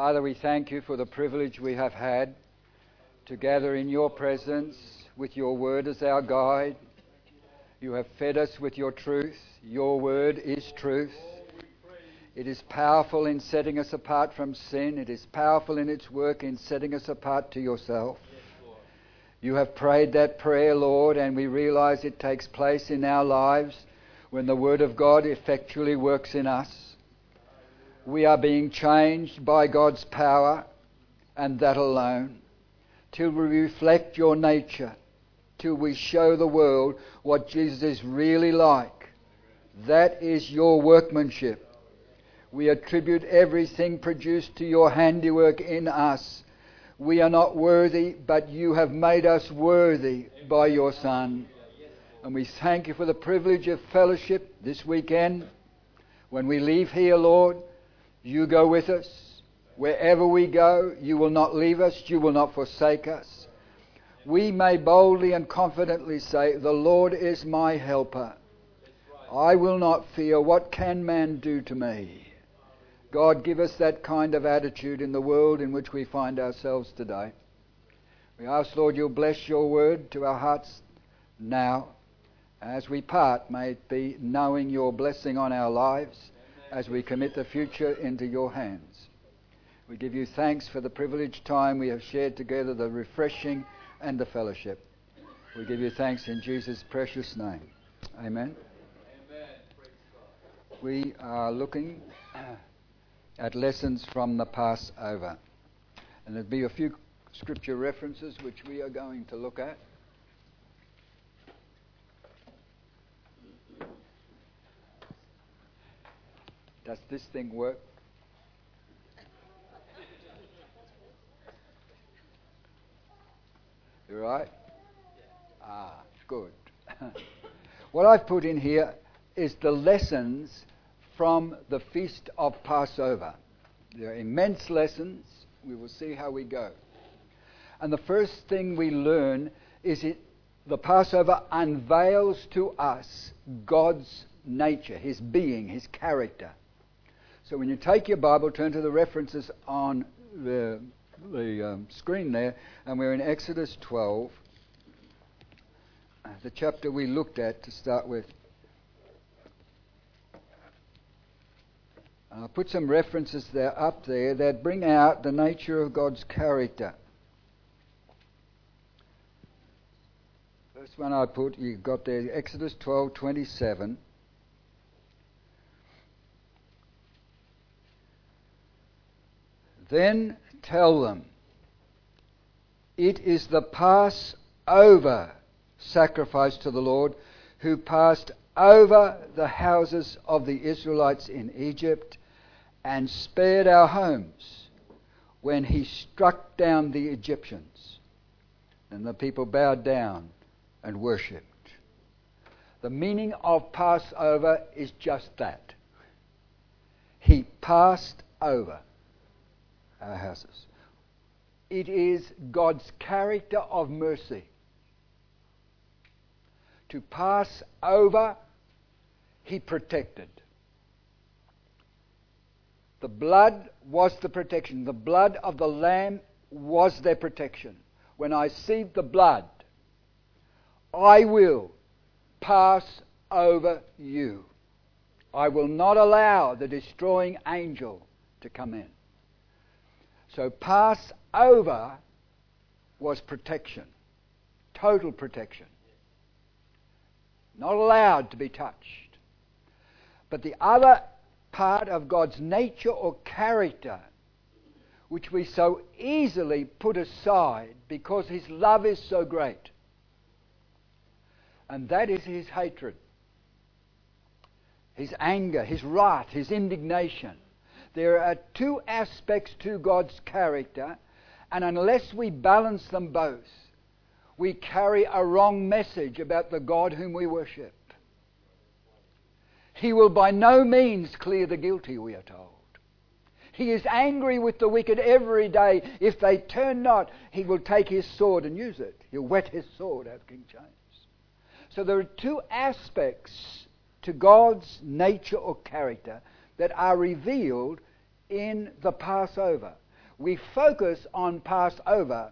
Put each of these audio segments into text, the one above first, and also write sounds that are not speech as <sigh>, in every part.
Father, we thank you for the privilege we have had to gather in your presence with your word as our guide. You have fed us with your truth. Your word is truth. It is powerful in setting us apart from sin. It is powerful in its work in setting us apart to yourself. You have prayed that prayer, Lord, and we realize it takes place in our lives when the Word of God effectually works in us. We are being changed by God's power and that alone till we reflect your nature, till we show the world what Jesus is really like. That is your workmanship. We attribute everything produced to your handiwork in us. We are not worthy, but you have made us worthy by your Son. And we thank you for the privilege of fellowship this weekend. When we leave here, Lord, you go with us. Wherever we go, you will not leave us, you will not forsake us. We may boldly and confidently say, The Lord is my helper. I will not fear. What can man do to me? God, give us that kind of attitude in the world in which we find ourselves today. We ask, Lord, you'll bless your word to our hearts now. As we part, may it be knowing your blessing on our lives as we commit the future into your hands. We give you thanks for the privileged time we have shared together, the refreshing and the fellowship. We give you thanks in Jesus' precious name. Amen. We are looking <clears throat> at lessons from the Passover. And there'll be a few scripture references which we are going to look at. Does this thing work? You right? Ah, good. <laughs> what I've put in here is the lessons from the feast of Passover. There are immense lessons. We will see how we go. And the first thing we learn is it the Passover unveils to us God's nature, his being, his character. So when you take your Bible, turn to the references on the, the um, screen there, and we're in Exodus 12, uh, the chapter we looked at to start with. I'll put some references there up there that bring out the nature of God's character. First one I put, you got there, Exodus 12 Then tell them, it is the Passover sacrifice to the Lord who passed over the houses of the Israelites in Egypt and spared our homes when he struck down the Egyptians. And the people bowed down and worshipped. The meaning of Passover is just that. He passed over our houses. It is God's character of mercy. To pass over, He protected. The blood was the protection. The blood of the Lamb was their protection. When I see the blood, I will pass over you. I will not allow the destroying angel to come in. So, pass over was protection, total protection. Not allowed to be touched. But the other part of God's nature or character which we so easily put aside because His love is so great. And that is His hatred, His anger, His wrath, His indignation. There are two aspects to God's character, and unless we balance them both, we carry a wrong message about the God whom we worship. He will by no means clear the guilty, we are told. He is angry with the wicked every day. If they turn not, he will take his sword and use it. He'll whet his sword, as King James. So there are two aspects to God's nature or character that are revealed in the Passover. we focus on Passover,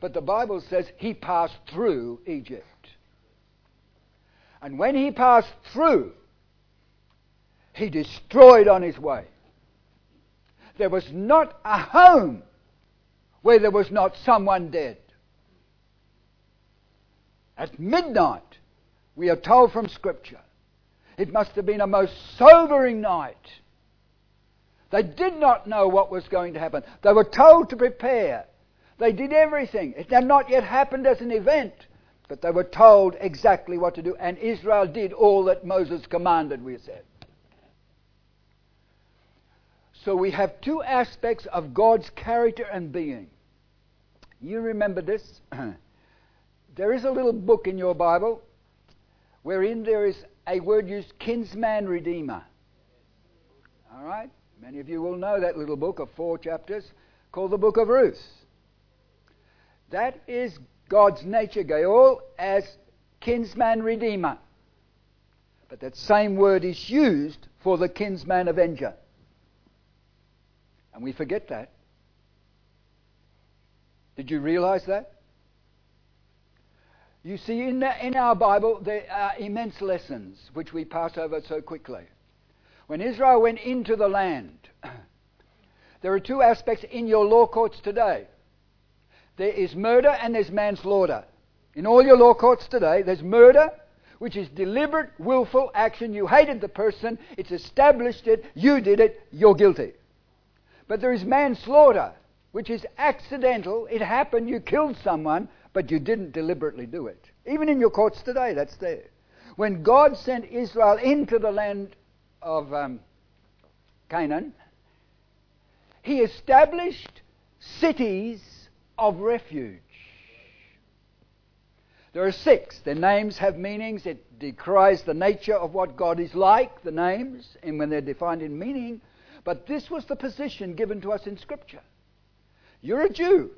but the Bible says he passed through Egypt. And when he passed through, he destroyed on his way. There was not a home where there was not someone dead. At midnight, we are told from Scripture, it must have been a most sobering night. They did not know what was going to happen. They were told to prepare. They did everything. It had not yet happened as an event, but they were told exactly what to do, and Israel did all that Moses commanded, we said. So we have two aspects of God's character and being. You remember this? <clears throat> there is a little book in your Bible wherein there is a word used, kinsman redeemer. All right? Many of you will know that little book of four chapters called the Book of Ruth. That is God's nature, Goel, as kinsman redeemer. But that same word is used for the kinsman avenger. And we forget that. Did you realize that? You see, in, the, in our Bible, there are immense lessons which we pass over so quickly. When Israel went into the land, <clears throat> there are two aspects in your law courts today there is murder and there's manslaughter. In all your law courts today, there's murder, which is deliberate, willful action. You hated the person, it's established it, you did it, you're guilty. But there is manslaughter, which is accidental. It happened, you killed someone, but you didn't deliberately do it. Even in your courts today, that's there. When God sent Israel into the land of um, Canaan, He established cities of refuge. There are six. Their names have meanings. It decries the nature of what God is like, the names, and when they're defined in meaning. But this was the position given to us in Scripture. You're a Jew,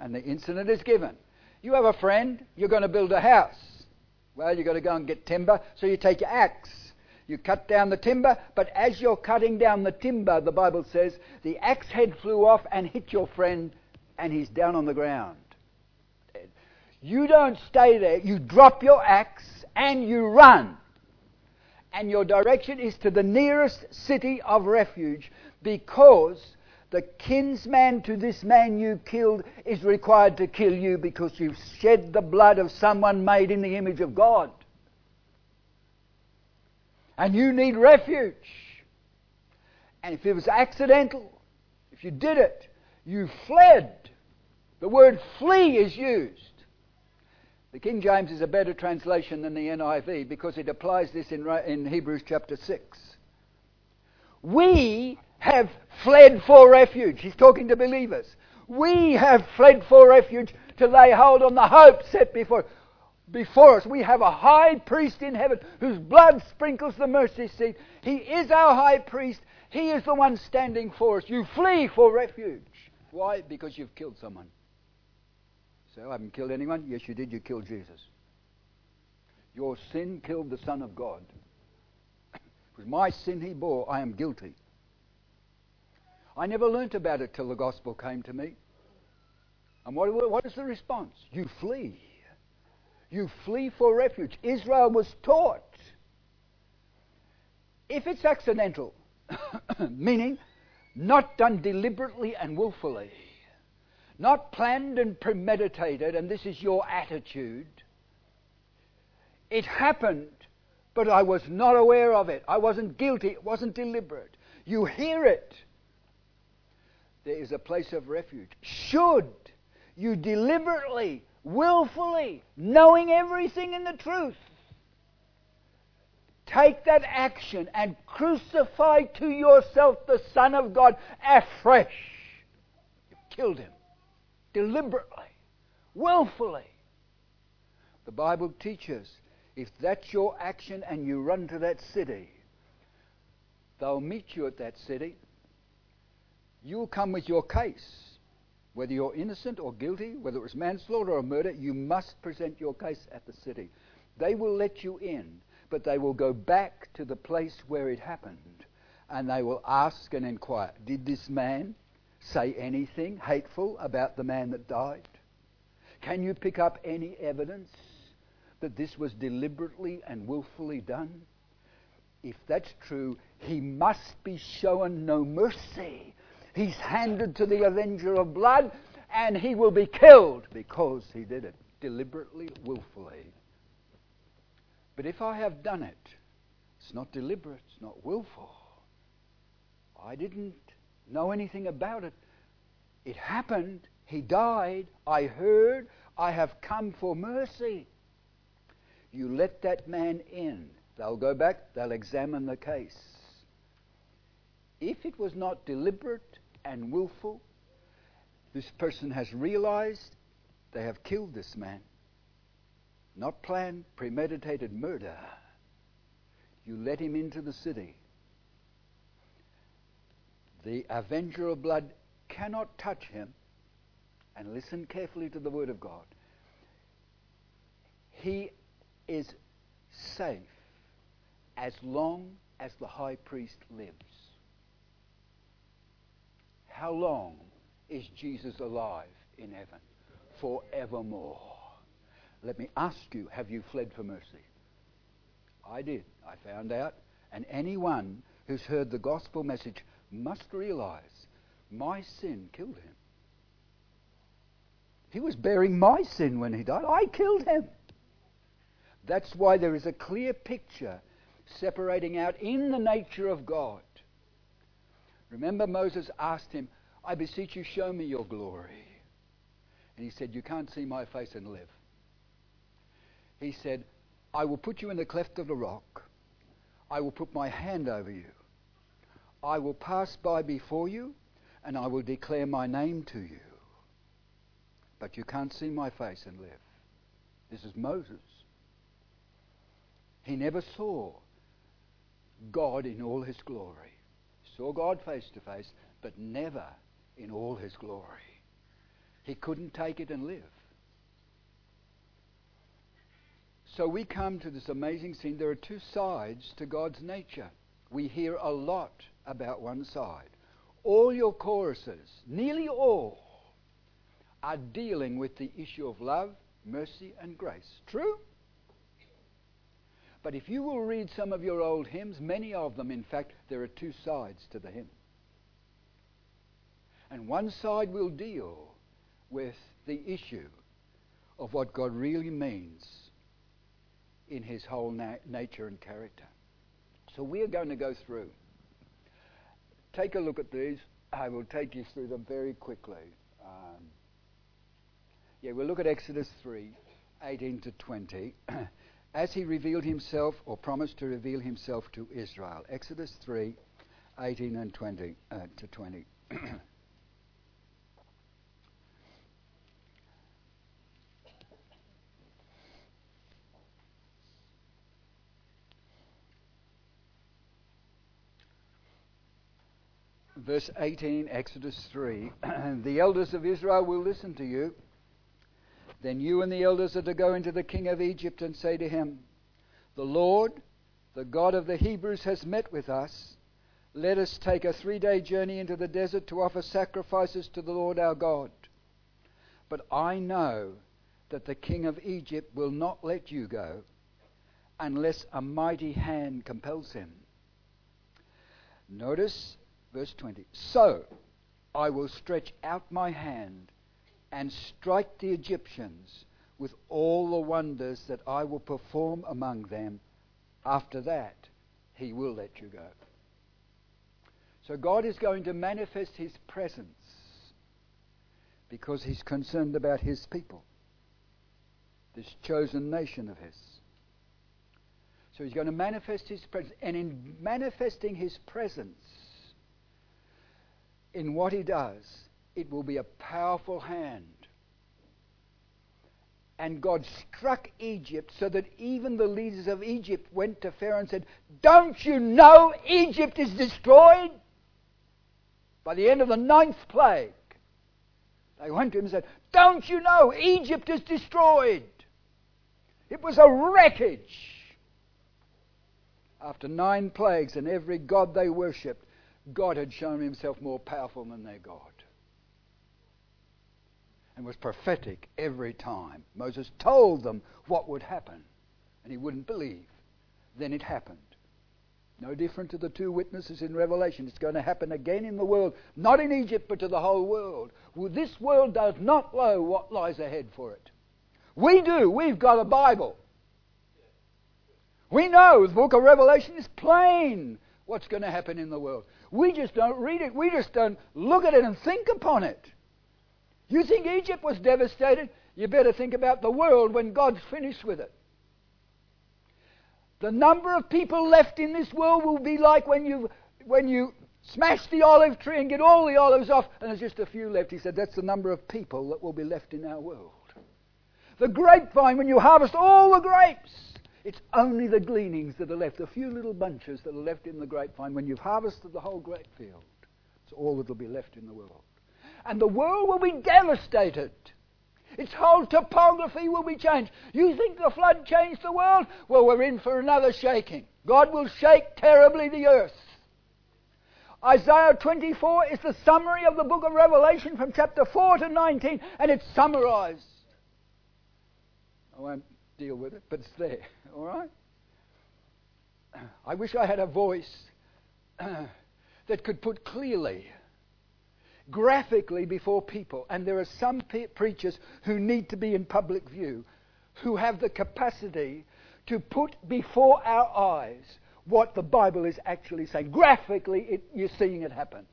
and the incident is given. You have a friend, you're going to build a house. Well, you've got to go and get timber, so you take your axe. You cut down the timber, but as you're cutting down the timber, the Bible says, the axe head flew off and hit your friend, and he's down on the ground. You don't stay there, you drop your axe and you run and your direction is to the nearest city of refuge because the kinsman to this man you killed is required to kill you because you've shed the blood of someone made in the image of God. And you need refuge. And if it was accidental, if you did it, you fled. The word flee is used. The King James is a better translation than the NIV because it applies this in, in Hebrews chapter 6. We have fled for refuge. He's talking to believers. We have fled for refuge to lay hold on the hope set before, before us. We have a high priest in heaven whose blood sprinkles the mercy seat. He is our high priest. He is the one standing for us. You flee for refuge. Why? Because you've killed someone. So I haven't killed anyone? Yes, you did. You killed Jesus. Your sin killed the Son of God. <coughs> With my sin he bore, I am guilty. I never learnt about it till the gospel came to me. And what, what is the response? You flee. You flee for refuge. Israel was taught if it's accidental, <coughs> meaning not done deliberately and willfully, not planned and premeditated, and this is your attitude. It happened, but I was not aware of it. I wasn't guilty. It wasn't deliberate. You hear it. There is a place of refuge. Should you deliberately, willfully, knowing everything in the truth, take that action and crucify to yourself the Son of God afresh, you've killed him deliberately, willfully. The Bible teaches if that's your action and you run to that city, they'll meet you at that city. You'll come with your case. Whether you're innocent or guilty, whether it was manslaughter or murder, you must present your case at the city. They will let you in, but they will go back to the place where it happened and they will ask and inquire Did this man say anything hateful about the man that died? Can you pick up any evidence that this was deliberately and willfully done? If that's true, he must be shown no mercy. He's handed to the avenger of blood and he will be killed because he did it deliberately, willfully. But if I have done it, it's not deliberate, it's not willful. I didn't know anything about it. It happened. He died. I heard. I have come for mercy. You let that man in. They'll go back, they'll examine the case. If it was not deliberate and willful, this person has realized they have killed this man. Not planned, premeditated murder. You let him into the city. The avenger of blood cannot touch him. And listen carefully to the word of God. He is safe as long as the high priest lives. How long is Jesus alive in heaven? Forevermore. Let me ask you have you fled for mercy? I did. I found out. And anyone who's heard the gospel message must realize my sin killed him. He was bearing my sin when he died. I killed him. That's why there is a clear picture separating out in the nature of God. Remember, Moses asked him, I beseech you, show me your glory. And he said, You can't see my face and live. He said, I will put you in the cleft of the rock. I will put my hand over you. I will pass by before you, and I will declare my name to you. But you can't see my face and live. This is Moses. He never saw God in all his glory. Saw God face to face, but never in all his glory. He couldn't take it and live. So we come to this amazing scene. There are two sides to God's nature. We hear a lot about one side. All your choruses, nearly all, are dealing with the issue of love, mercy, and grace. True? But if you will read some of your old hymns, many of them, in fact, there are two sides to the hymn. And one side will deal with the issue of what God really means in his whole na- nature and character. So we are going to go through. Take a look at these. I will take you through them very quickly. Um, yeah, we'll look at Exodus 3 18 to 20. <clears throat> As he revealed himself or promised to reveal himself to Israel. Exodus 3 18 and 20 uh, to 20. <clears throat> verse 18, Exodus 3 <clears throat> The elders of Israel will listen to you. Then you and the elders are to go into the king of Egypt and say to him, The Lord, the God of the Hebrews, has met with us. Let us take a three day journey into the desert to offer sacrifices to the Lord our God. But I know that the king of Egypt will not let you go unless a mighty hand compels him. Notice Verse 20 So I will stretch out my hand and strike the Egyptians with all the wonders that I will perform among them. After that, he will let you go. So God is going to manifest his presence because he's concerned about his people, this chosen nation of his. So he's going to manifest his presence. And in manifesting his presence, in what he does, it will be a powerful hand. And God struck Egypt so that even the leaders of Egypt went to Pharaoh and said, Don't you know Egypt is destroyed? By the end of the ninth plague, they went to him and said, Don't you know Egypt is destroyed? It was a wreckage. After nine plagues and every god they worshipped God had shown himself more powerful than their God. And was prophetic every time. Moses told them what would happen, and he wouldn't believe. Then it happened. No different to the two witnesses in Revelation. It's going to happen again in the world, not in Egypt, but to the whole world. Well, this world does not know what lies ahead for it. We do. We've got a Bible. We know the book of Revelation is plain what's going to happen in the world. We just don't read it. We just don't look at it and think upon it. You think Egypt was devastated? You better think about the world when God's finished with it. The number of people left in this world will be like when you when you smash the olive tree and get all the olives off, and there's just a few left. He said that's the number of people that will be left in our world. The grapevine, when you harvest all the grapes, it's only the gleanings that are left, a few little bunches that are left in the grapevine. When you've harvested the whole grape field, it's all that will be left in the world. And the world will be devastated. Its whole topography will be changed. You think the flood changed the world? Well, we're in for another shaking. God will shake terribly the earth. Isaiah 24 is the summary of the book of Revelation from chapter 4 to 19, and it's summarized. I won't deal with it, but it's there, <laughs> all right? <clears throat> I wish I had a voice <clears throat> that could put clearly graphically before people. And there are some pe- preachers who need to be in public view, who have the capacity to put before our eyes what the Bible is actually saying. Graphically, it, you're seeing it happen.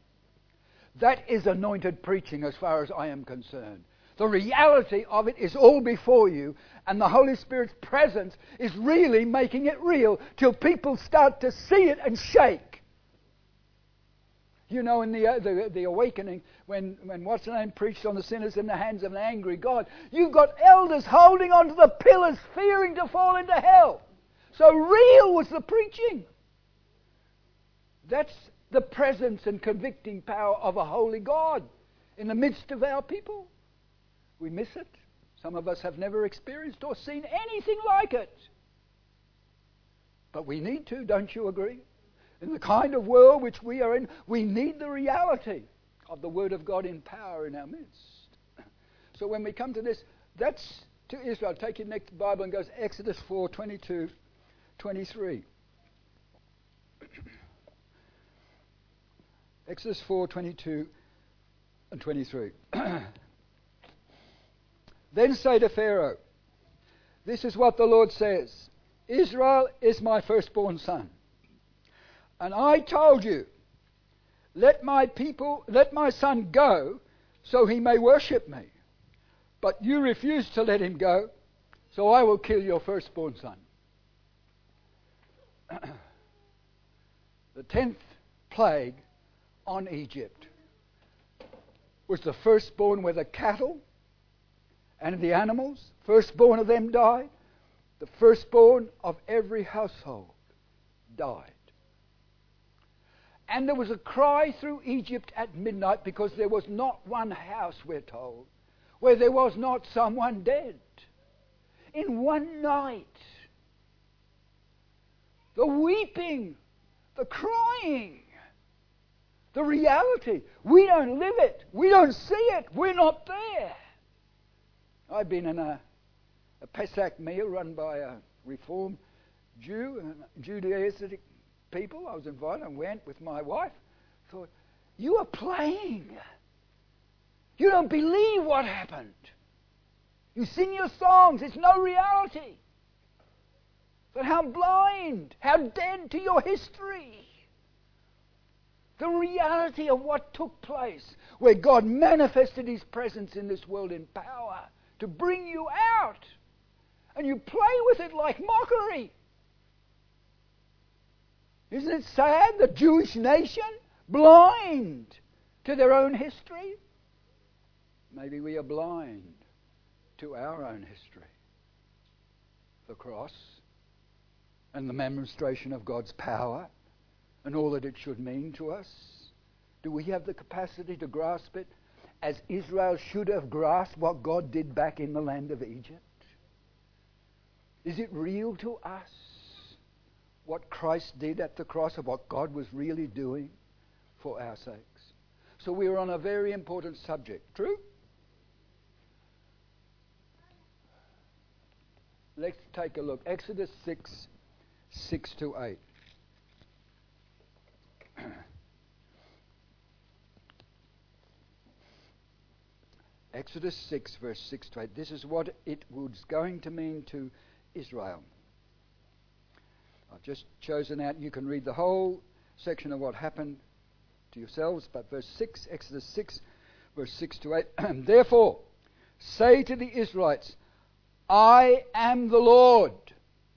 That is anointed preaching as far as I am concerned. The reality of it is all before you, and the Holy Spirit's presence is really making it real till people start to see it and shake. You know, in the, uh, the, the awakening, when, when what's the name preached on the sinners in the hands of an angry God, you've got elders holding onto the pillars, fearing to fall into hell. So real was the preaching. That's the presence and convicting power of a holy God in the midst of our people. We miss it. Some of us have never experienced or seen anything like it. But we need to, don't you agree? In the kind of world which we are in, we need the reality of the Word of God in power in our midst. <clears throat> So when we come to this, that's to Israel. Take your next Bible and goes Exodus 4 22, 23. <clears throat> Exodus 4 22 and 23. <clears throat> then say to Pharaoh, This is what the Lord says Israel is my firstborn son. And I told you, let my people, let my son go so he may worship me. But you refused to let him go, so I will kill your firstborn son. <clears throat> the tenth plague on Egypt was the firstborn where the cattle and the animals, firstborn of them died. The firstborn of every household died. And there was a cry through Egypt at midnight because there was not one house, we're told, where there was not someone dead. In one night. The weeping, the crying, the reality. We don't live it. We don't see it. We're not there. I've been in a, a Pesach meal run by a Reformed Jew, a Judaistic people. I was invited and went with my wife. Thought, you are playing. You don't believe what happened. You sing your songs. It's no reality. But how blind, how dead to your history. The reality of what took place, where God manifested His presence in this world in power to bring you out. And you play with it like mockery. Isn't it sad? The Jewish nation, blind to their own history. Maybe we are blind to our own history. The cross and the demonstration of God's power and all that it should mean to us. Do we have the capacity to grasp it as Israel should have grasped what God did back in the land of Egypt? Is it real to us? what Christ did at the cross of what God was really doing for our sakes. So we are on a very important subject. True? Let's take a look. Exodus 6 6 to 8. <clears throat> Exodus 6, verse 6 to 8. This is what it was going to mean to Israel. I've just chosen out, you can read the whole section of what happened to yourselves, but verse 6, Exodus 6, verse 6 to 8. <clears throat> Therefore, say to the Israelites, I am the Lord.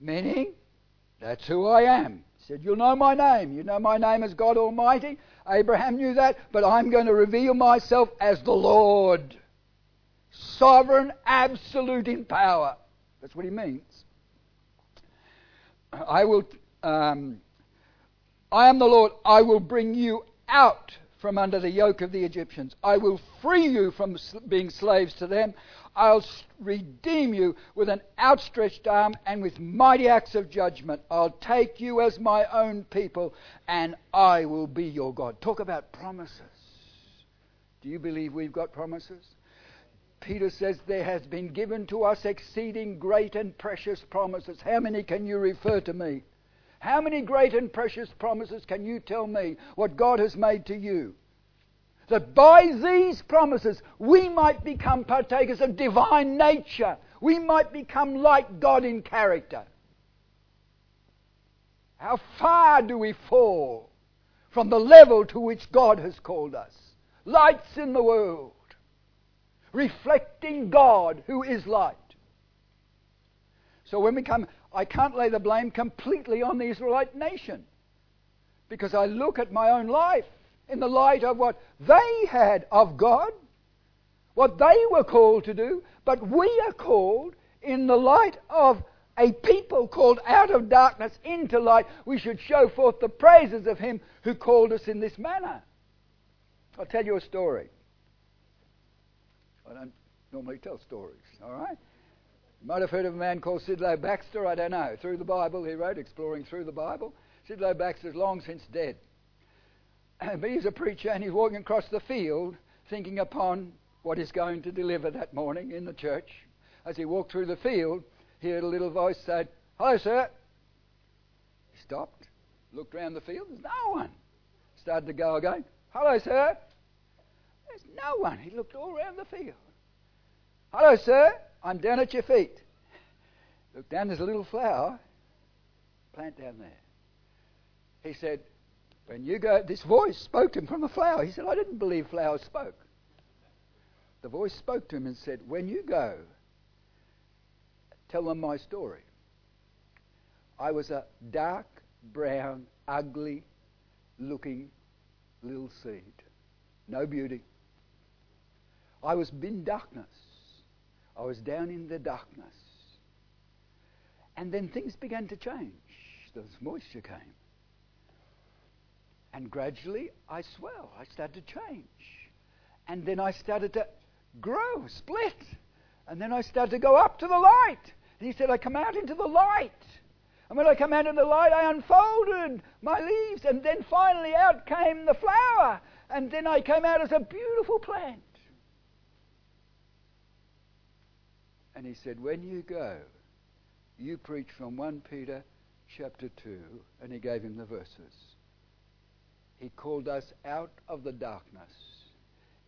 Meaning, that's who I am. He said, You'll know my name. You know my name as God Almighty. Abraham knew that, but I'm going to reveal myself as the Lord sovereign, absolute in power. That's what he means. I will. Um, I am the Lord. I will bring you out from under the yoke of the Egyptians. I will free you from being slaves to them. I'll redeem you with an outstretched arm and with mighty acts of judgment. I'll take you as my own people, and I will be your God. Talk about promises. Do you believe we've got promises? Peter says, There has been given to us exceeding great and precious promises. How many can you refer to me? How many great and precious promises can you tell me what God has made to you? That by these promises we might become partakers of divine nature. We might become like God in character. How far do we fall from the level to which God has called us? Lights in the world reflecting God who is light. So when we come, I can't lay the blame completely on the Israelite nation because I look at my own life in the light of what they had of God, what they were called to do, but we are called in the light of a people called out of darkness into light. We should show forth the praises of Him who called us in this manner. I'll tell you a story. I don't normally tell stories, all right? You might have heard of a man called Sidlow Baxter, I don't know. Through the Bible, he wrote, Exploring Through the Bible. Sidlow Baxter's long since dead. <clears throat> but he's a preacher and he's walking across the field thinking upon what he's going to deliver that morning in the church. As he walked through the field, he heard a little voice say, Hello, sir. He stopped, looked round the field, there's no one. Started to go again. Hello, sir. There's no one. He looked all around the field. Hello, sir. I'm down at your feet. Look down, there's a little flower. Plant down there. He said, When you go, this voice spoke to him from the flower. He said, I didn't believe flowers spoke. The voice spoke to him and said, When you go, tell them my story. I was a dark, brown, ugly looking little seed. No beauty. I was in darkness. I was down in the darkness. And then things began to change. The moisture came. And gradually I swell. I started to change. And then I started to grow, split. And then I started to go up to the light. And he said, I come out into the light. And when I come out into the light, I unfolded my leaves. And then finally out came the flower. And then I came out as a beautiful plant. And he said, When you go, you preach from 1 Peter chapter 2, and he gave him the verses. He called us out of the darkness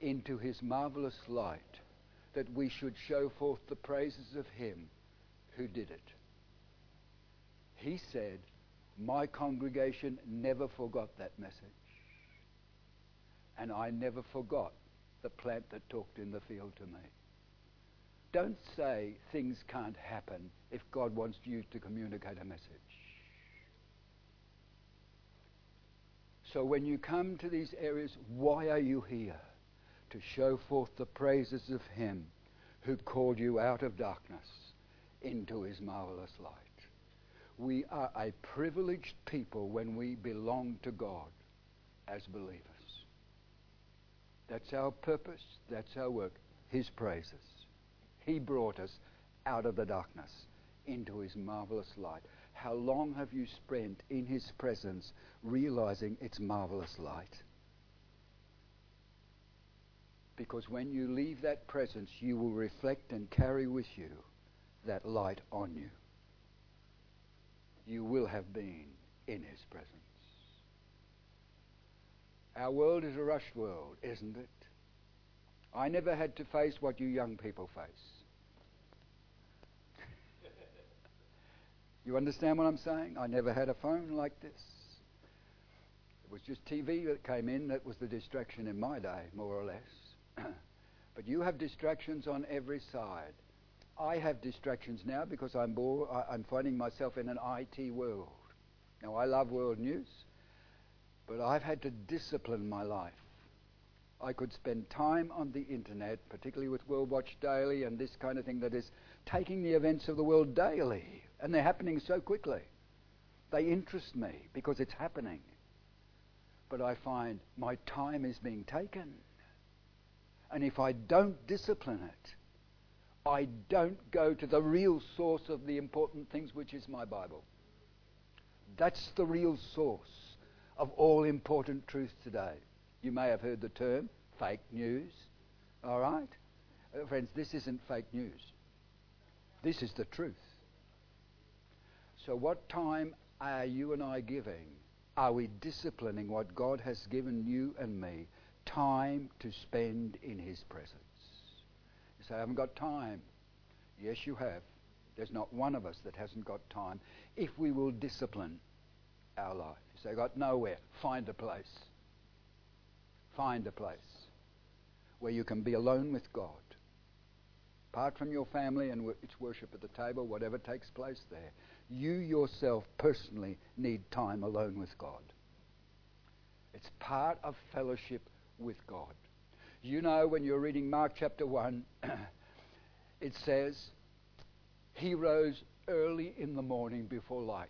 into his marvelous light, that we should show forth the praises of him who did it. He said, My congregation never forgot that message. And I never forgot the plant that talked in the field to me. Don't say things can't happen if God wants you to communicate a message. So when you come to these areas, why are you here? To show forth the praises of Him who called you out of darkness into His marvelous light. We are a privileged people when we belong to God as believers. That's our purpose, that's our work, His praises. He brought us out of the darkness into His marvelous light. How long have you spent in His presence realizing its marvelous light? Because when you leave that presence, you will reflect and carry with you that light on you. you will have been in His presence. Our world is a rushed world, isn't it? I never had to face what you young people face. You understand what I'm saying? I never had a phone like this. It was just TV that came in that was the distraction in my day, more or less. <clears throat> but you have distractions on every side. I have distractions now because I'm, bored, I'm finding myself in an IT world. Now, I love world news, but I've had to discipline my life. I could spend time on the internet, particularly with World Watch Daily and this kind of thing that is taking the events of the world daily, and they're happening so quickly. They interest me because it's happening. But I find my time is being taken. And if I don't discipline it, I don't go to the real source of the important things, which is my Bible. That's the real source of all important truth today. You may have heard the term fake news. All right? Uh, friends, this isn't fake news. This is the truth. So, what time are you and I giving? Are we disciplining what God has given you and me? Time to spend in His presence. You say, I haven't got time. Yes, you have. There's not one of us that hasn't got time if we will discipline our life. You say, I got nowhere. Find a place. Find a place where you can be alone with God. Apart from your family and its worship at the table, whatever takes place there, you yourself personally need time alone with God. It's part of fellowship with God. You know, when you're reading Mark chapter 1, <clears throat> it says, He rose early in the morning before light.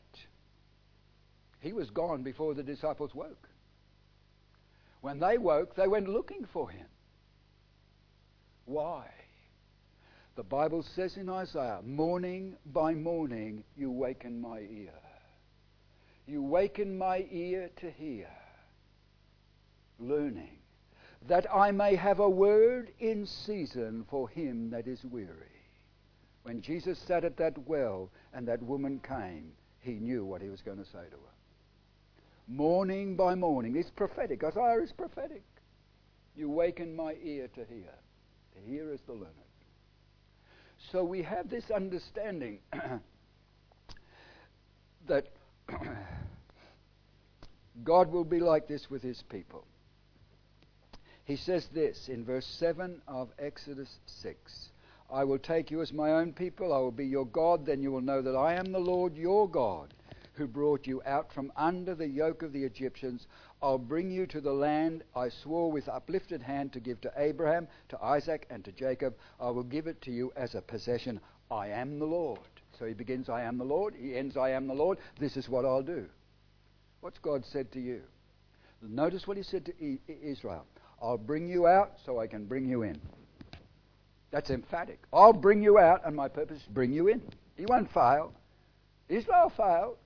He was gone before the disciples woke. When they woke, they went looking for him. Why? The Bible says in Isaiah, Morning by morning you waken my ear. You waken my ear to hear. Learning that I may have a word in season for him that is weary. When Jesus sat at that well and that woman came, he knew what he was going to say to her. Morning by morning. It's prophetic. Isaiah is prophetic. You waken my ear to hear. Is the learned. So we have this understanding <clears throat> that <clears throat> God will be like this with his people. He says this in verse 7 of Exodus 6 I will take you as my own people, I will be your God, then you will know that I am the Lord your God, who brought you out from under the yoke of the Egyptians. I'll bring you to the land I swore with uplifted hand to give to Abraham, to Isaac, and to Jacob. I will give it to you as a possession. I am the Lord. So he begins, I am the Lord. He ends, I am the Lord. This is what I'll do. What's God said to you? Notice what he said to Israel. I'll bring you out so I can bring you in. That's emphatic. I'll bring you out, and my purpose is bring you in. He won't fail. Israel failed.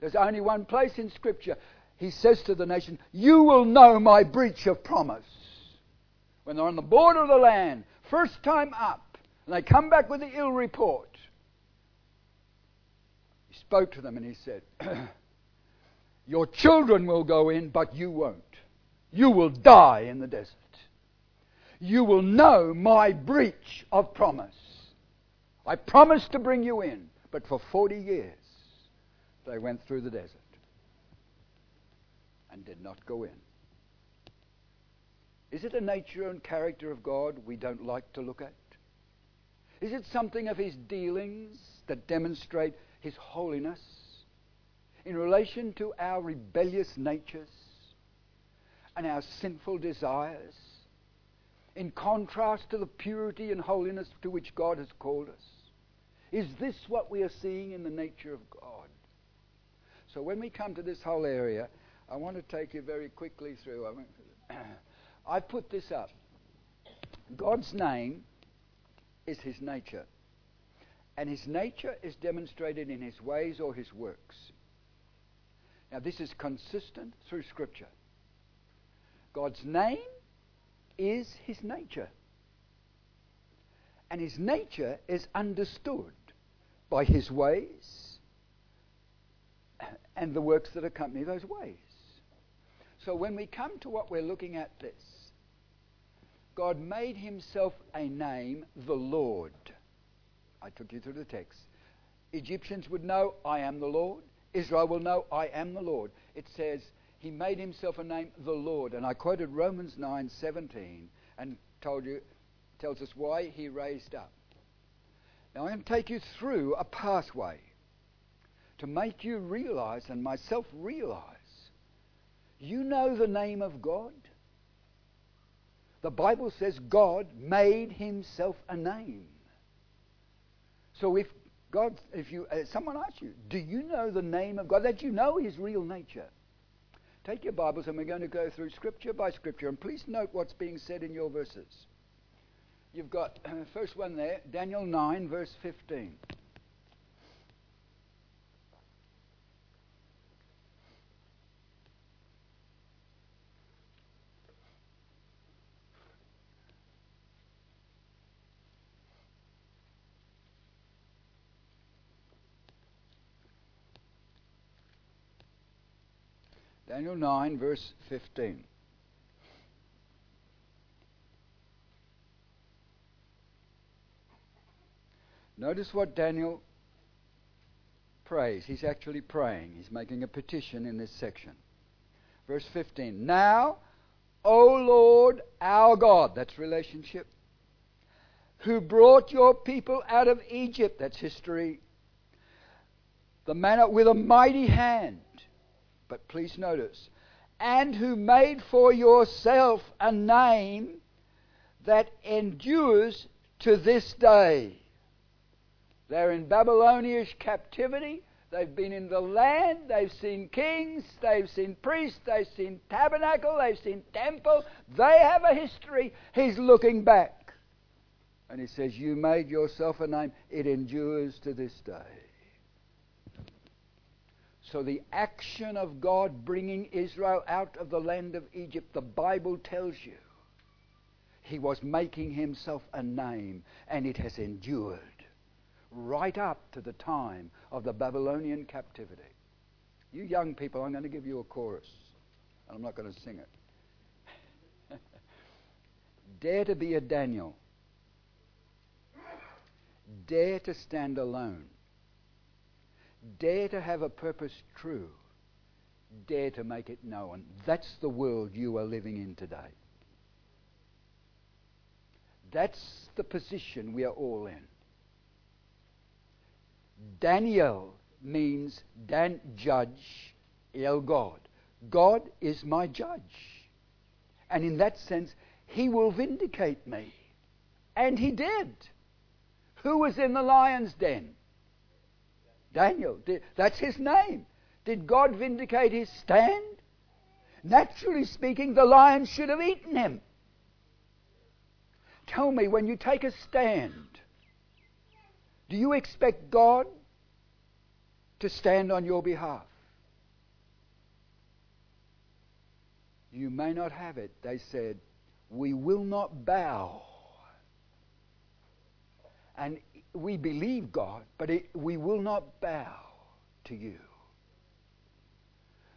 There's only one place in Scripture. He says to the nation, You will know my breach of promise. When they're on the border of the land, first time up, and they come back with the ill report. He spoke to them and he said, <clears throat> Your children will go in, but you won't. You will die in the desert. You will know my breach of promise. I promised to bring you in, but for 40 years they went through the desert and did not go in. Is it a nature and character of God we don't like to look at? Is it something of his dealings that demonstrate his holiness in relation to our rebellious natures? and our sinful desires, in contrast to the purity and holiness to which God has called us? Is this what we are seeing in the nature of God? So when we come to this whole area, I want to take you very quickly through. <clears throat> I put this up. God's name is his nature. And his nature is demonstrated in his ways or his works. Now, this is consistent through Scripture. God's name is his nature. And his nature is understood by his ways and the works that accompany those ways. So when we come to what we're looking at this, God made himself a name, the Lord. I took you through the text. Egyptians would know, I am the Lord. Israel will know, I am the Lord. It says, He made Himself a name, the Lord. And I quoted Romans 9 17 and told you, tells us why He raised up. Now I'm going to take you through a pathway to make you realize and myself realize you know the name of God. The Bible says God made himself a name. So if God, if you, uh, someone asks you, do you know the name of God? That you know His real nature. Take your Bibles and we're going to go through scripture by scripture. And please note what's being said in your verses. You've got uh, first one there, Daniel 9, verse 15. Daniel 9, verse 15. Notice what Daniel prays. He's actually praying. He's making a petition in this section. Verse 15. Now, O Lord our God, that's relationship, who brought your people out of Egypt, that's history, the manner with a mighty hand but please notice, and who made for yourself a name that endures to this day. They're in Babylonian captivity. They've been in the land. They've seen kings. They've seen priests. They've seen tabernacle. They've seen temple. They have a history. He's looking back. And he says, You made yourself a name. It endures to this day. So, the action of God bringing Israel out of the land of Egypt, the Bible tells you, He was making Himself a name, and it has endured right up to the time of the Babylonian captivity. You young people, I'm going to give you a chorus, and I'm not going to sing it. <laughs> Dare to be a Daniel. Dare to stand alone. Dare to have a purpose true. Dare to make it known. That's the world you are living in today. That's the position we are all in. Daniel means Dan judge, El God. God is my judge. And in that sense, he will vindicate me. And he did. Who was in the lion's den? Daniel. That's his name. Did God vindicate his stand? Naturally speaking, the lion should have eaten him. Tell me, when you take a stand, do you expect God to stand on your behalf? You may not have it. They said, We will not bow. And we believe God, but it, we will not bow to you.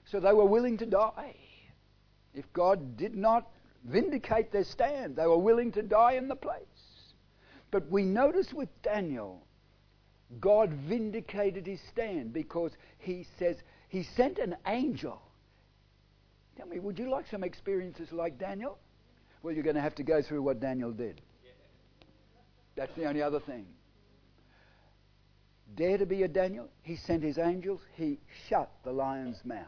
So they were willing to die. If God did not vindicate their stand, they were willing to die in the place. But we notice with Daniel, God vindicated his stand because he says he sent an angel. Tell me, would you like some experiences like Daniel? Well, you're going to have to go through what Daniel did. That's the only other thing dare to be a Daniel? He sent his angels, he shut the lion's mouth.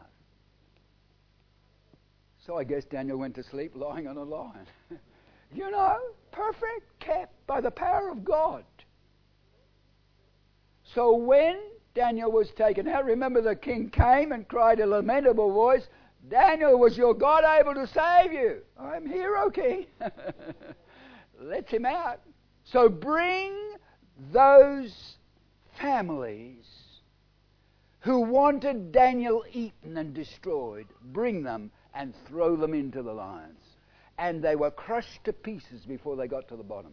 So I guess Daniel went to sleep lying on a lion. <laughs> you know, perfect, kept by the power of God. So when Daniel was taken out, remember the king came and cried a lamentable voice, Daniel, was your God able to save you? I'm here, O king. <laughs> Let him out. So bring those families who wanted Daniel eaten and destroyed, bring them and throw them into the lions. And they were crushed to pieces before they got to the bottom.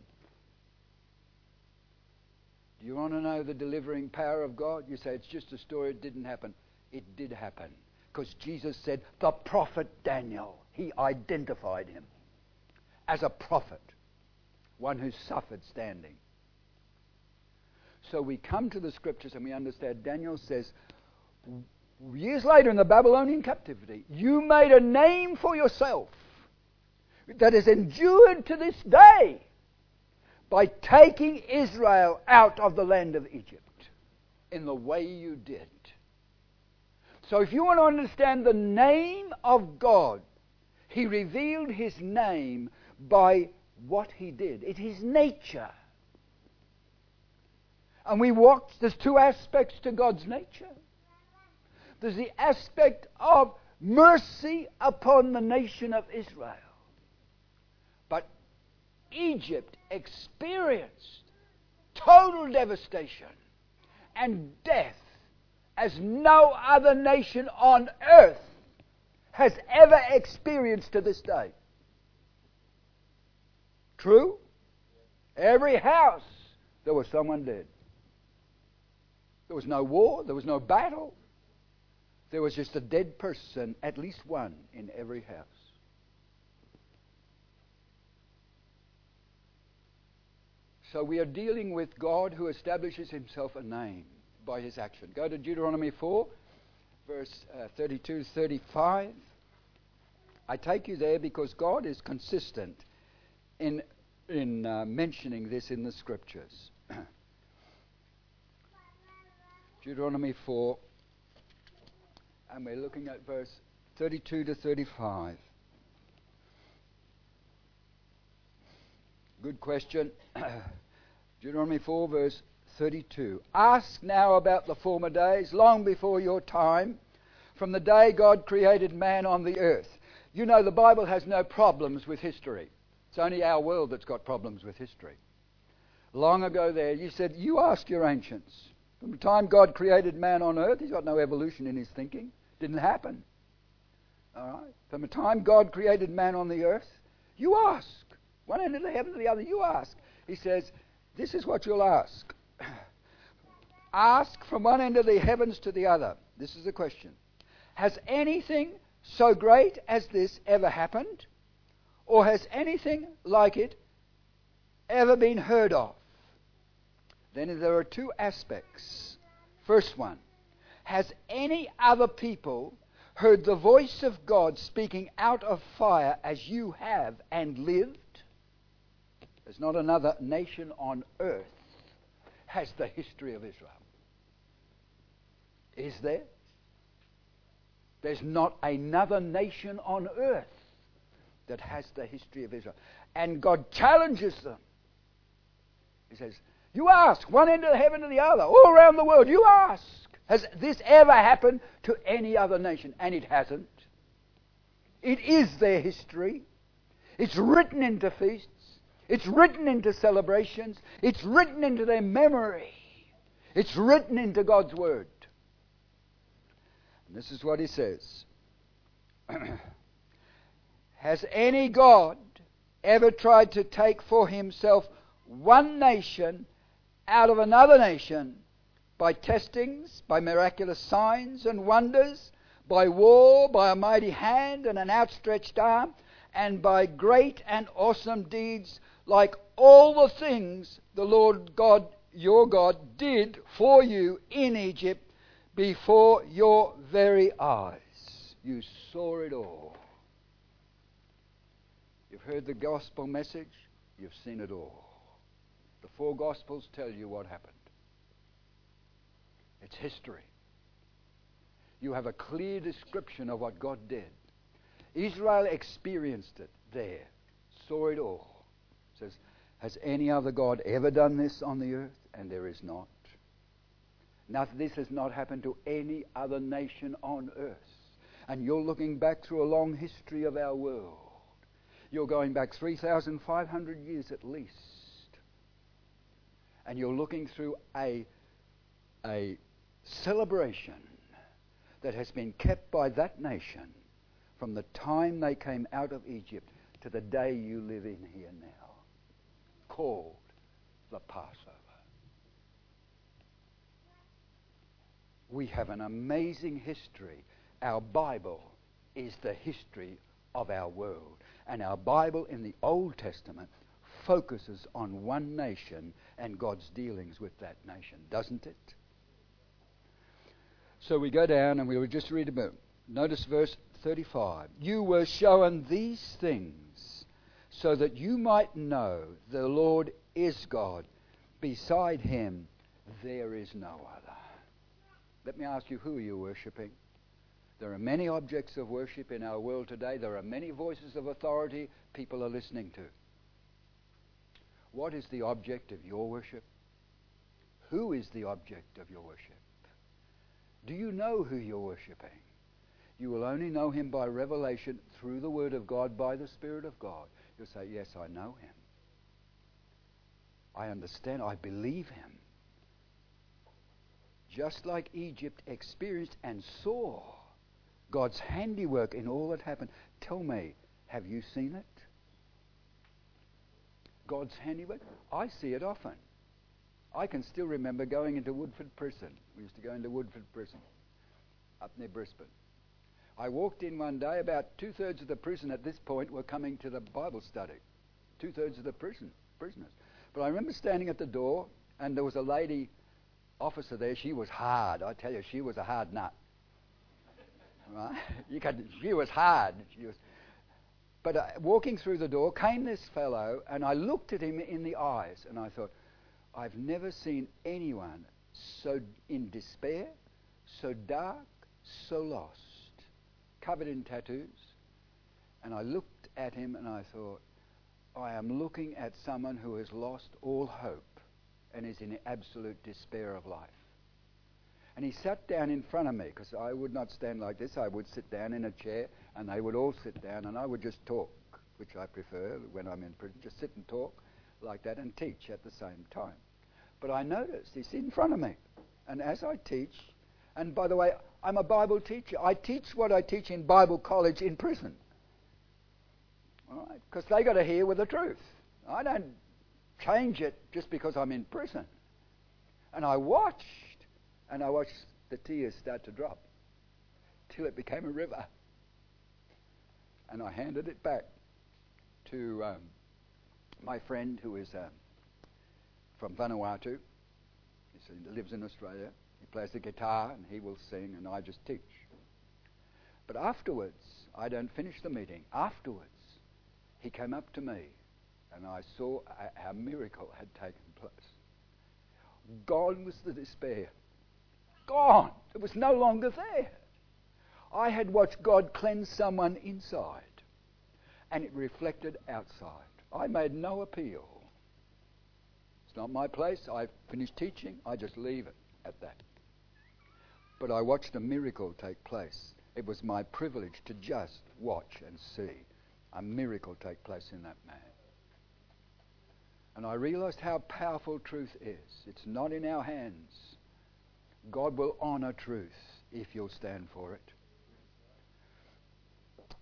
Do you want to know the delivering power of God? You say it's just a story, it didn't happen. It did happen. Because Jesus said, the prophet Daniel, he identified him as a prophet, one who suffered standing. So we come to the scriptures and we understand Daniel says, years later in the Babylonian captivity, you made a name for yourself that is endured to this day by taking Israel out of the land of Egypt in the way you did. So, if you want to understand the name of God, He revealed His name by what He did. It is nature. And we walk, there's two aspects to God's nature. There's the aspect of mercy upon the nation of Israel. But Egypt experienced total devastation and death as no other nation on earth has ever experienced to this day. True? Every house, there was someone dead. There was no war, there was no battle. There was just a dead person, at least one, in every house. So we are dealing with God who establishes himself a name by his action. Go to Deuteronomy 4, verse uh, 32 35. I take you there because God is consistent in, in uh, mentioning this in the scriptures. <clears throat> Deuteronomy 4, and we're looking at verse 32 to 35. Good question. <clears throat> Deuteronomy 4, verse 32. Ask now about the former days, long before your time, from the day God created man on the earth. You know, the Bible has no problems with history. It's only our world that's got problems with history. Long ago, there, you said, You ask your ancients. From the time God created man on earth, he's got no evolution in his thinking. Didn't happen. All right? From the time God created man on the earth, you ask. One end of the heaven to the other, you ask. He says, This is what you'll ask. <clears throat> Ask from one end of the heavens to the other. This is the question. Has anything so great as this ever happened? Or has anything like it ever been heard of? Then there are two aspects. First one, has any other people heard the voice of God speaking out of fire as you have and lived? There's not another nation on earth has the history of Israel. Is there? There's not another nation on earth that has the history of Israel. And God challenges them. He says, You ask, one end of the heaven to the other, all around the world, you ask. Has this ever happened to any other nation? And it hasn't. It is their history. It's written into feasts. It's written into celebrations. It's written into their memory. It's written into God's Word. And this is what he says <clears throat> Has any God ever tried to take for himself one nation out of another nation by testings, by miraculous signs and wonders, by war, by a mighty hand and an outstretched arm, and by great and awesome deeds like all the things the Lord God, your God, did for you in Egypt before your very eyes. You saw it all. You've heard the gospel message, you've seen it all. The four gospels tell you what happened. It's history. You have a clear description of what God did. Israel experienced it there, saw it all says, Has any other God ever done this on the earth? And there is not. Now, this has not happened to any other nation on earth. And you're looking back through a long history of our world. You're going back 3,500 years at least. And you're looking through a, a celebration that has been kept by that nation from the time they came out of Egypt to the day you live in here now called the Passover. we have an amazing history. Our Bible is the history of our world. And our Bible in the Old Testament focuses on one nation and God's dealings with that nation, doesn't it? So we go down and we will just read a bit. Notice verse 35. You were shown these things so that you might know the Lord is God. Beside him, there is no other. Let me ask you, who are you worshipping? There are many objects of worship in our world today. There are many voices of authority people are listening to. What is the object of your worship? Who is the object of your worship? Do you know who you're worshipping? You will only know him by revelation through the Word of God, by the Spirit of God. You'll say, Yes, I know him. I understand. I believe him. Just like Egypt experienced and saw God's handiwork in all that happened. Tell me, have you seen it? God's handiwork? I see it often. I can still remember going into Woodford Prison. We used to go into Woodford Prison up near Brisbane. I walked in one day, about two thirds of the prison at this point were coming to the Bible study. Two thirds of the prison prisoners. But I remember standing at the door, and there was a lady officer there. She was hard. I tell you, she was a hard nut. <laughs> Right? You could, she was hard. She was, but uh, walking through the door came this fellow, and I looked at him in the eyes, and I thought, I've never seen anyone so in despair, so dark, so lost, covered in tattoos. And I looked at him and I thought, I am looking at someone who has lost all hope and is in absolute despair of life. And he sat down in front of me because I would not stand like this. I would sit down in a chair and they would all sit down and I would just talk, which I prefer when I'm in prison. Just sit and talk like that and teach at the same time. But I noticed he's in front of me. And as I teach, and by the way, I'm a Bible teacher. I teach what I teach in Bible college in prison. All right? Because they got to hear with the truth. I don't change it just because I'm in prison. And I watched, and I watched the tears start to drop till it became a river. And I handed it back to um, my friend who is um, from Vanuatu. He lives in Australia. He plays the guitar and he will sing, and I just teach. But afterwards, I don't finish the meeting. Afterwards, he came up to me, and I saw a, a miracle had taken place. Gone was the despair. Gone. It was no longer there. I had watched God cleanse someone inside, and it reflected outside. I made no appeal. It's not my place. I've finished teaching. I just leave it at that. But I watched a miracle take place. It was my privilege to just watch and see a miracle take place in that man. And I realized how powerful truth is. It's not in our hands. God will honor truth if you'll stand for it.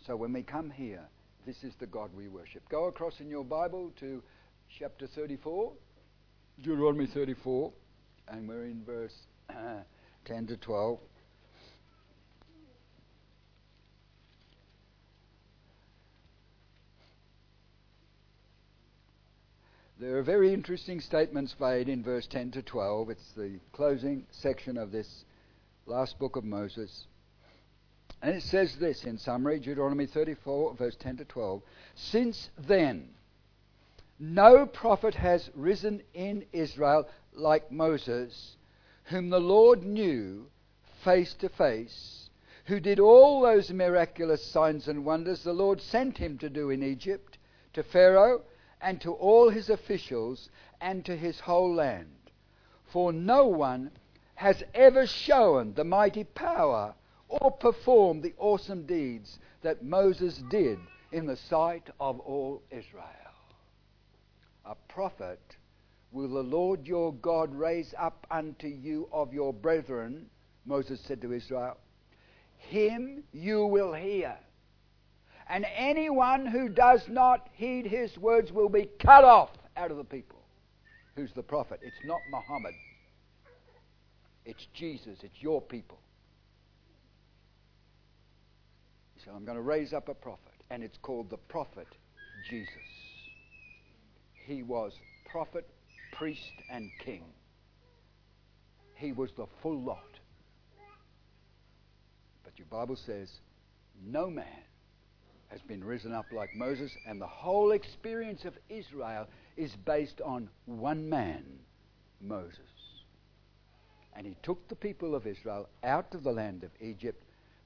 So when we come here, this is the God we worship. Go across in your Bible to chapter 34. Deuteronomy 34, and we're in verse uh, <clears throat> 10 to 12. There are very interesting statements made in verse 10 to 12. It's the closing section of this last book of Moses. And it says this in summary Deuteronomy 34, verse 10 to 12. Since then, no prophet has risen in Israel like Moses, whom the Lord knew face to face, who did all those miraculous signs and wonders the Lord sent him to do in Egypt, to Pharaoh, and to all his officials, and to his whole land. For no one has ever shown the mighty power or performed the awesome deeds that Moses did in the sight of all Israel a prophet will the Lord your God raise up unto you of your brethren, Moses said to Israel. Him you will hear. And anyone who does not heed his words will be cut off out of the people. Who's the prophet? It's not Muhammad. It's Jesus. It's your people. Said, I'm going to raise up a prophet, and it's called the prophet Jesus. He was prophet, priest, and king. He was the full lot. But your Bible says, no man has been risen up like Moses, and the whole experience of Israel is based on one man, Moses. And he took the people of Israel out of the land of Egypt,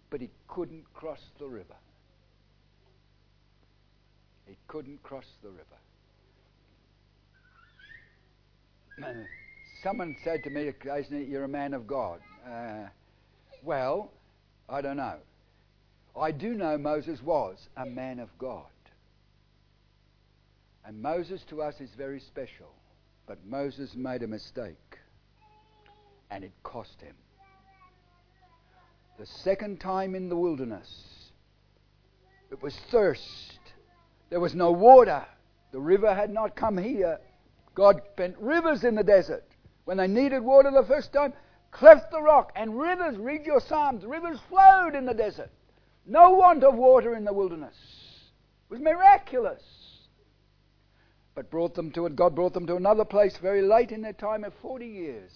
but he couldn't cross the river. He couldn't cross the river. <clears throat> Someone said to me occasionally, You're a man of God. Uh, well, I don't know. I do know Moses was a man of God. And Moses to us is very special. But Moses made a mistake. And it cost him. The second time in the wilderness, it was thirst. There was no water. The river had not come here. God bent rivers in the desert. When they needed water the first time, cleft the rock, and rivers, read your Psalms, rivers flowed in the desert. No want of water in the wilderness. It was miraculous. But brought them to it, God brought them to another place very late in their time of 40 years.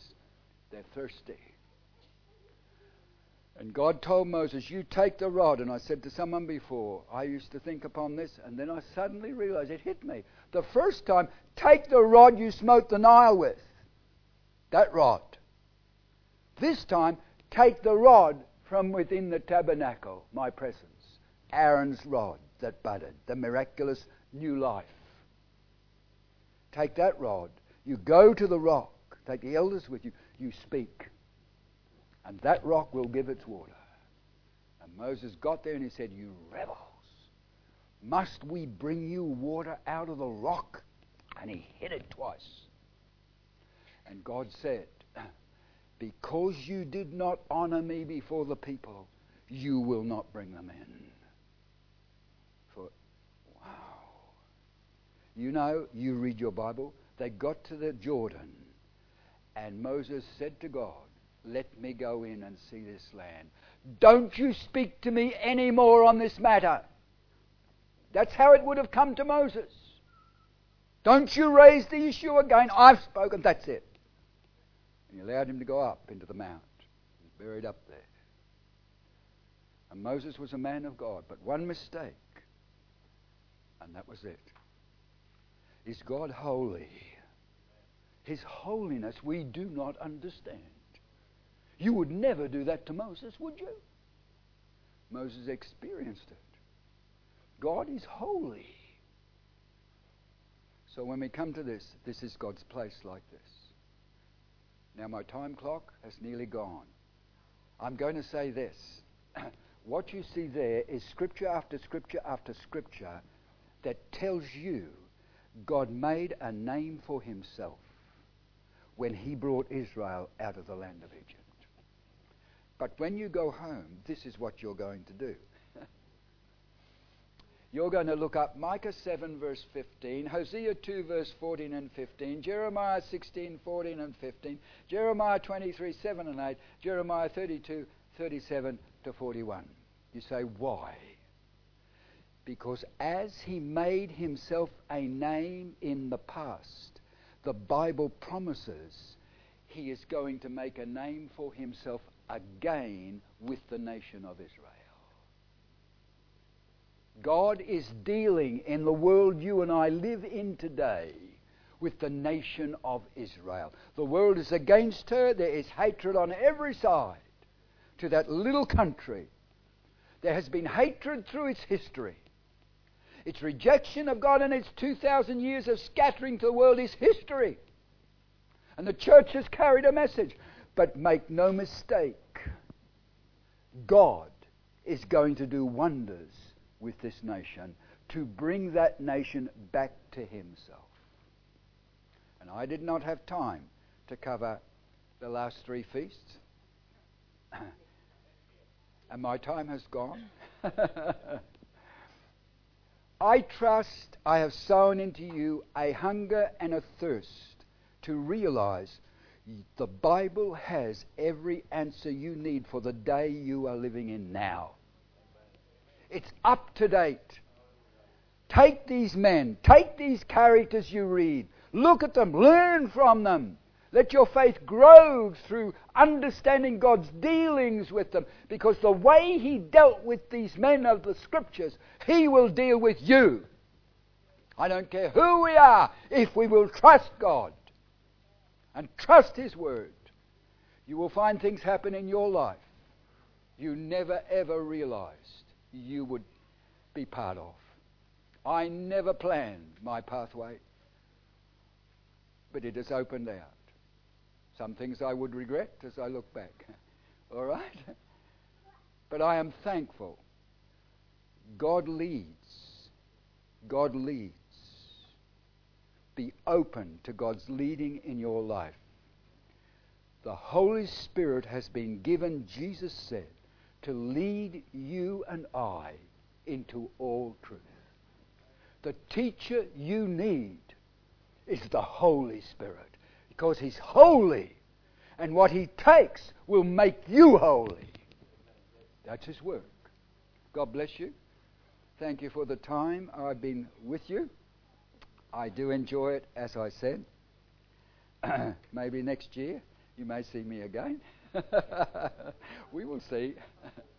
They're thirsty. And God told Moses, You take the rod. And I said to someone before, I used to think upon this, and then I suddenly realized it hit me. The first time, take the rod you smote the Nile with. That rod. This time, take the rod from within the tabernacle, my presence. Aaron's rod that budded, the miraculous new life. Take that rod. You go to the rock. Take the elders with you. You speak. And that rock will give its water. And Moses got there and he said, You rebels, must we bring you water out of the rock? And he hit it twice. And God said, because you did not honor me before the people, you will not bring them in. For, wow. You know, you read your Bible, they got to the Jordan, and Moses said to God, Let me go in and see this land. Don't you speak to me any more on this matter. That's how it would have come to Moses. Don't you raise the issue again. I've spoken. That's it. And he allowed him to go up into the mount. He's buried up there. And Moses was a man of God, but one mistake, and that was it. Is God holy? His holiness we do not understand. You would never do that to Moses, would you? Moses experienced it. God is holy. So when we come to this, this is God's place like this. Now, my time clock has nearly gone. I'm going to say this. <clears throat> what you see there is scripture after scripture after scripture that tells you God made a name for himself when he brought Israel out of the land of Egypt. But when you go home, this is what you're going to do. You're going to look up Micah 7, verse 15, Hosea 2, verse 14 and 15, Jeremiah 16, 14 and 15, Jeremiah 23, 7 and 8, Jeremiah 32, 37 to 41. You say, why? Because as he made himself a name in the past, the Bible promises he is going to make a name for himself again with the nation of Israel. God is dealing in the world you and I live in today with the nation of Israel. The world is against her. There is hatred on every side to that little country. There has been hatred through its history. Its rejection of God and its 2,000 years of scattering to the world is history. And the church has carried a message. But make no mistake, God is going to do wonders with this nation to bring that nation back to himself. And I did not have time to cover the last three feasts. <clears throat> and my time has gone. <laughs> I trust I have sown into you a hunger and a thirst to realize The Bible has every answer you need for the day you are living in now. It's up to date. Take these men, take these characters you read, look at them, learn from them. Let your faith grow through understanding God's dealings with them, because the way He dealt with these men of the Scriptures, He will deal with you. I don't care who we are, if we will trust God and trust His Word, you will find things happen in your life you never ever realized you would be part of. I never planned my pathway, but it has opened out. Some things I would regret as I look back. <laughs> All right? But I am thankful. God leads. God leads. Be open to God's leading in your life. The Holy Spirit has been given, Jesus said, to lead you and I into all truth. The teacher you need is the Holy Spirit because He's holy, and what He takes will make you holy. That's His work. God bless you. Thank you for the time I've been with you. I do enjoy it, as I said. <clears throat> Maybe next year you may see me again. <laughs> we will see. <laughs>